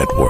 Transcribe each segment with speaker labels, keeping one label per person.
Speaker 1: Network.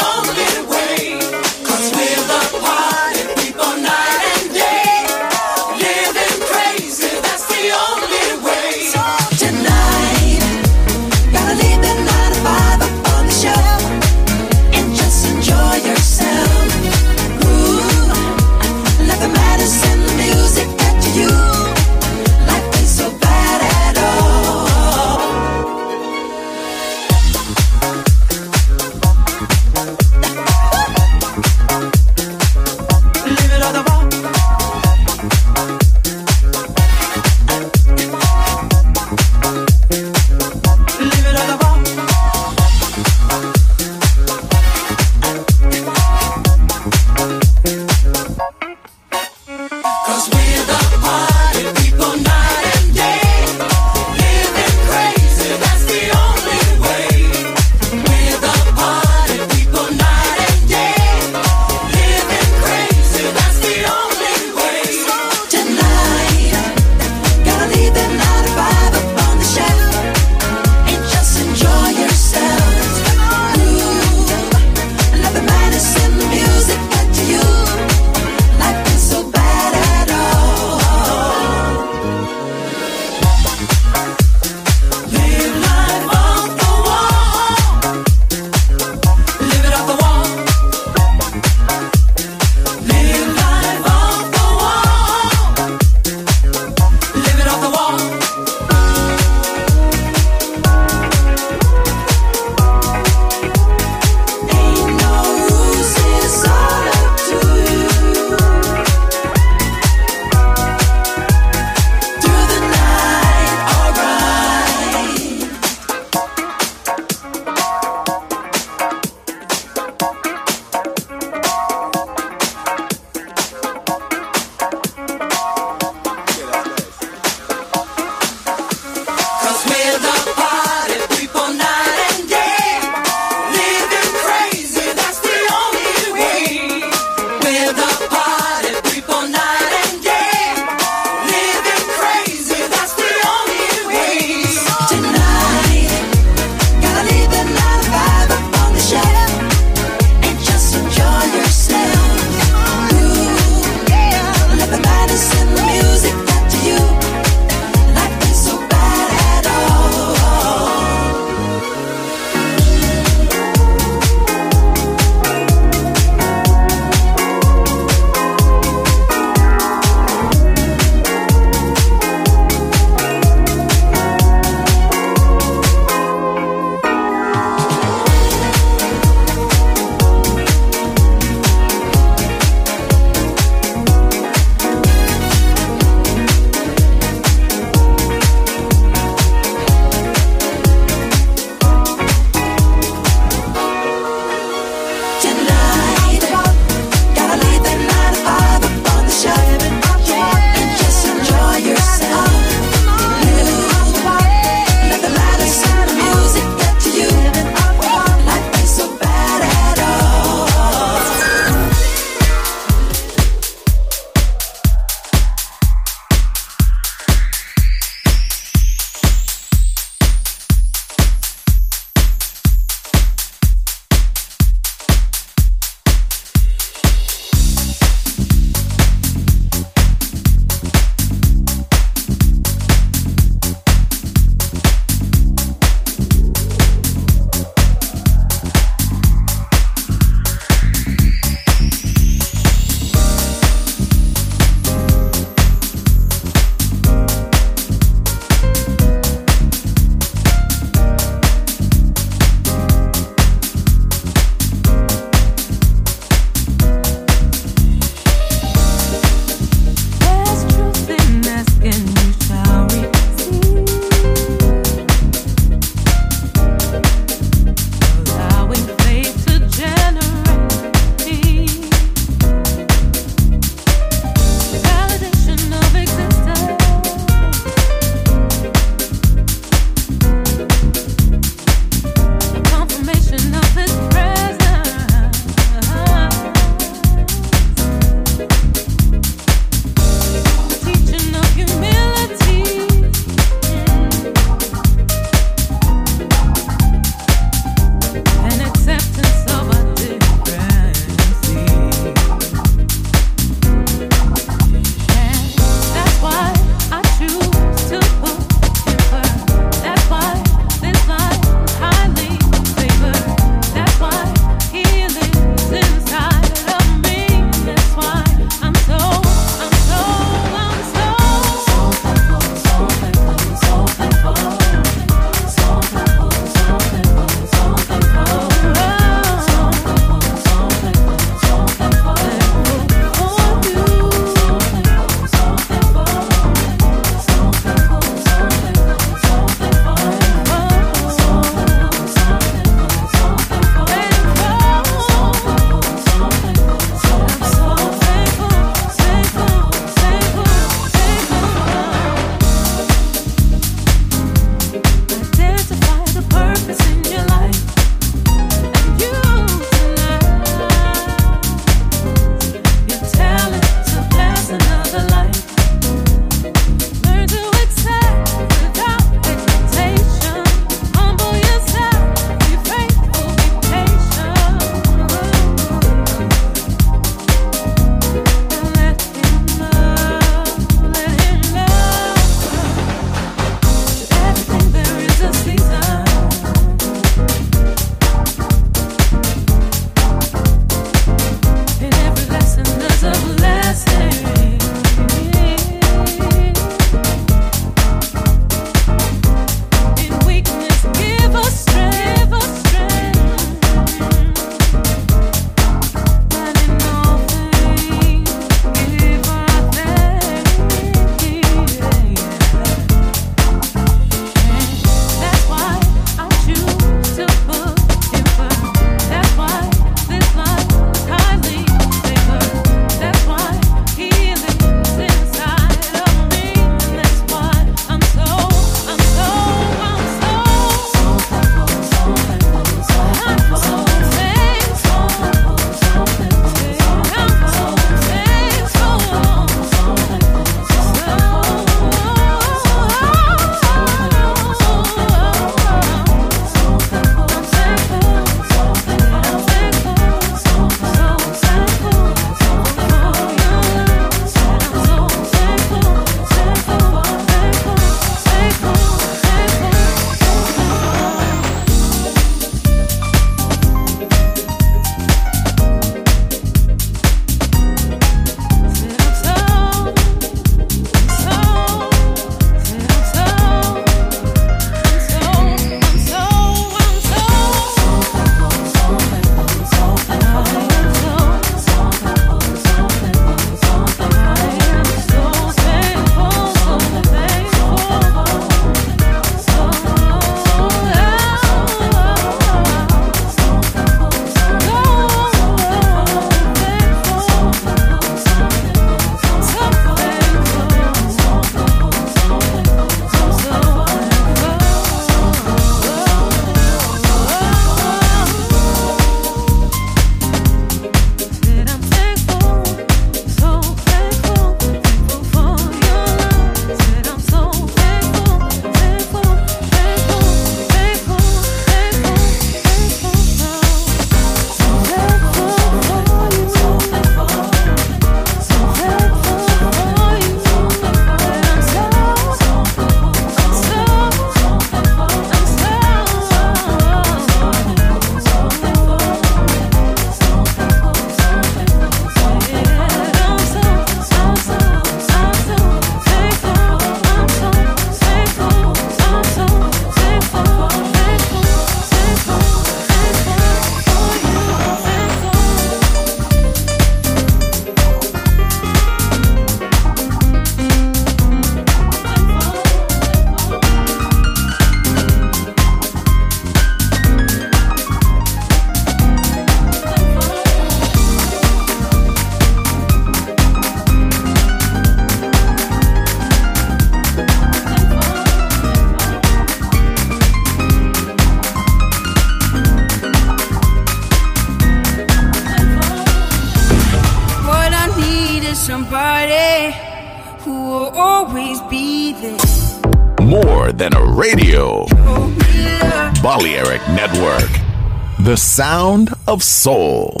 Speaker 2: Of soul.